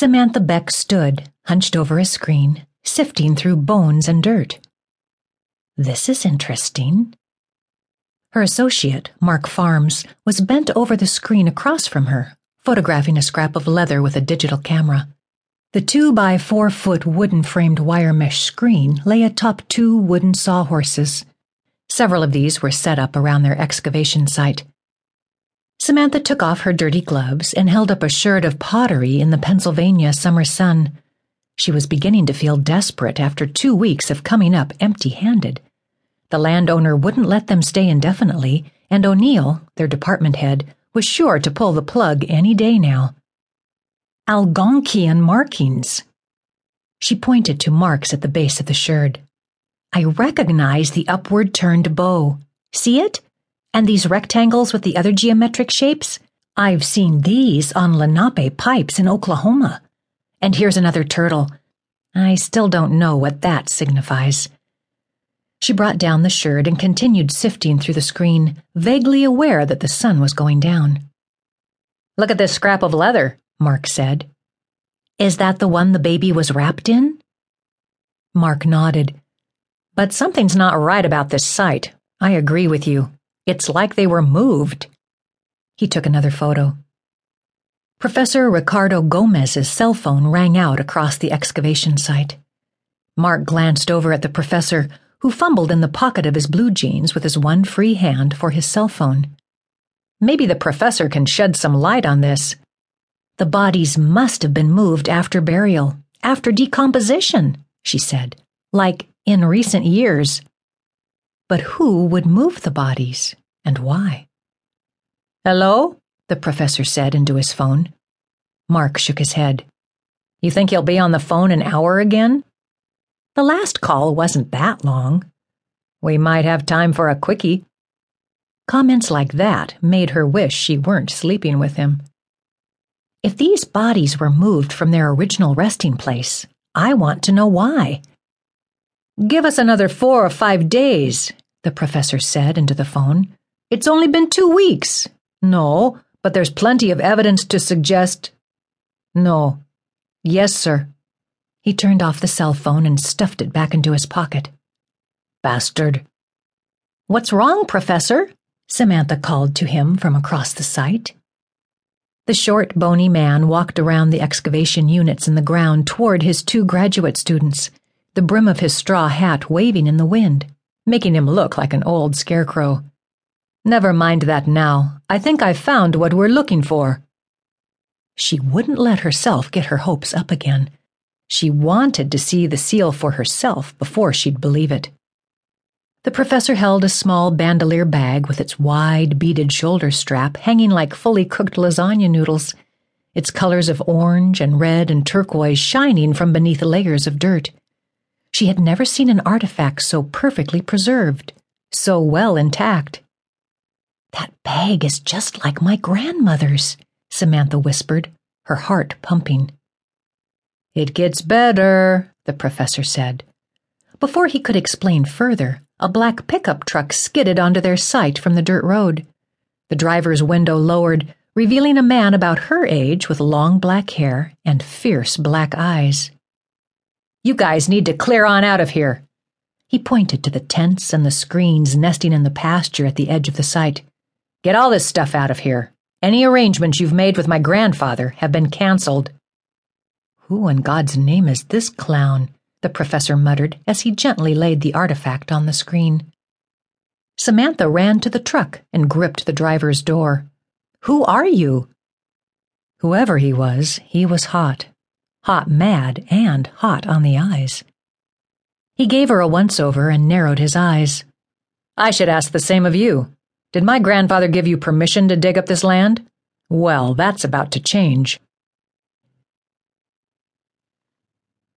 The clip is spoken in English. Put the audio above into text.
Samantha Beck stood, hunched over a screen, sifting through bones and dirt. This is interesting. Her associate, Mark Farms, was bent over the screen across from her, photographing a scrap of leather with a digital camera. The two by four foot wooden framed wire mesh screen lay atop two wooden sawhorses. Several of these were set up around their excavation site. Samantha took off her dirty gloves and held up a sherd of pottery in the Pennsylvania summer sun. She was beginning to feel desperate after two weeks of coming up empty handed. The landowner wouldn't let them stay indefinitely, and O'Neill, their department head, was sure to pull the plug any day now. Algonquian markings. She pointed to marks at the base of the sherd. I recognize the upward turned bow. See it? And these rectangles with the other geometric shapes? I've seen these on Lenape pipes in Oklahoma. And here's another turtle. I still don't know what that signifies. She brought down the sherd and continued sifting through the screen, vaguely aware that the sun was going down. Look at this scrap of leather, Mark said. Is that the one the baby was wrapped in? Mark nodded. But something's not right about this site. I agree with you. It's like they were moved. He took another photo. Professor Ricardo Gomez's cell phone rang out across the excavation site. Mark glanced over at the professor, who fumbled in the pocket of his blue jeans with his one free hand for his cell phone. Maybe the professor can shed some light on this. The bodies must have been moved after burial, after decomposition, she said, like in recent years. But who would move the bodies? And why. Hello? the professor said into his phone. Mark shook his head. You think he'll be on the phone an hour again? The last call wasn't that long. We might have time for a quickie. Comments like that made her wish she weren't sleeping with him. If these bodies were moved from their original resting place, I want to know why. Give us another four or five days, the professor said into the phone. It's only been two weeks. No, but there's plenty of evidence to suggest. No. Yes, sir. He turned off the cell phone and stuffed it back into his pocket. Bastard. What's wrong, Professor? Samantha called to him from across the site. The short, bony man walked around the excavation units in the ground toward his two graduate students, the brim of his straw hat waving in the wind, making him look like an old scarecrow. Never mind that now. I think I've found what we're looking for. She wouldn't let herself get her hopes up again. She wanted to see the seal for herself before she'd believe it. The professor held a small bandolier bag with its wide, beaded shoulder strap hanging like fully cooked lasagna noodles, its colors of orange and red and turquoise shining from beneath layers of dirt. She had never seen an artifact so perfectly preserved, so well intact. That bag is just like my grandmother's, Samantha whispered, her heart pumping. It gets better, the professor said. Before he could explain further, a black pickup truck skidded onto their site from the dirt road. The driver's window lowered, revealing a man about her age with long black hair and fierce black eyes. You guys need to clear on out of here. He pointed to the tents and the screens nesting in the pasture at the edge of the site. Get all this stuff out of here. Any arrangements you've made with my grandfather have been cancelled. Who in God's name is this clown? the professor muttered as he gently laid the artifact on the screen. Samantha ran to the truck and gripped the driver's door. Who are you? Whoever he was, he was hot. Hot mad and hot on the eyes. He gave her a once over and narrowed his eyes. I should ask the same of you. Did my grandfather give you permission to dig up this land? Well, that's about to change.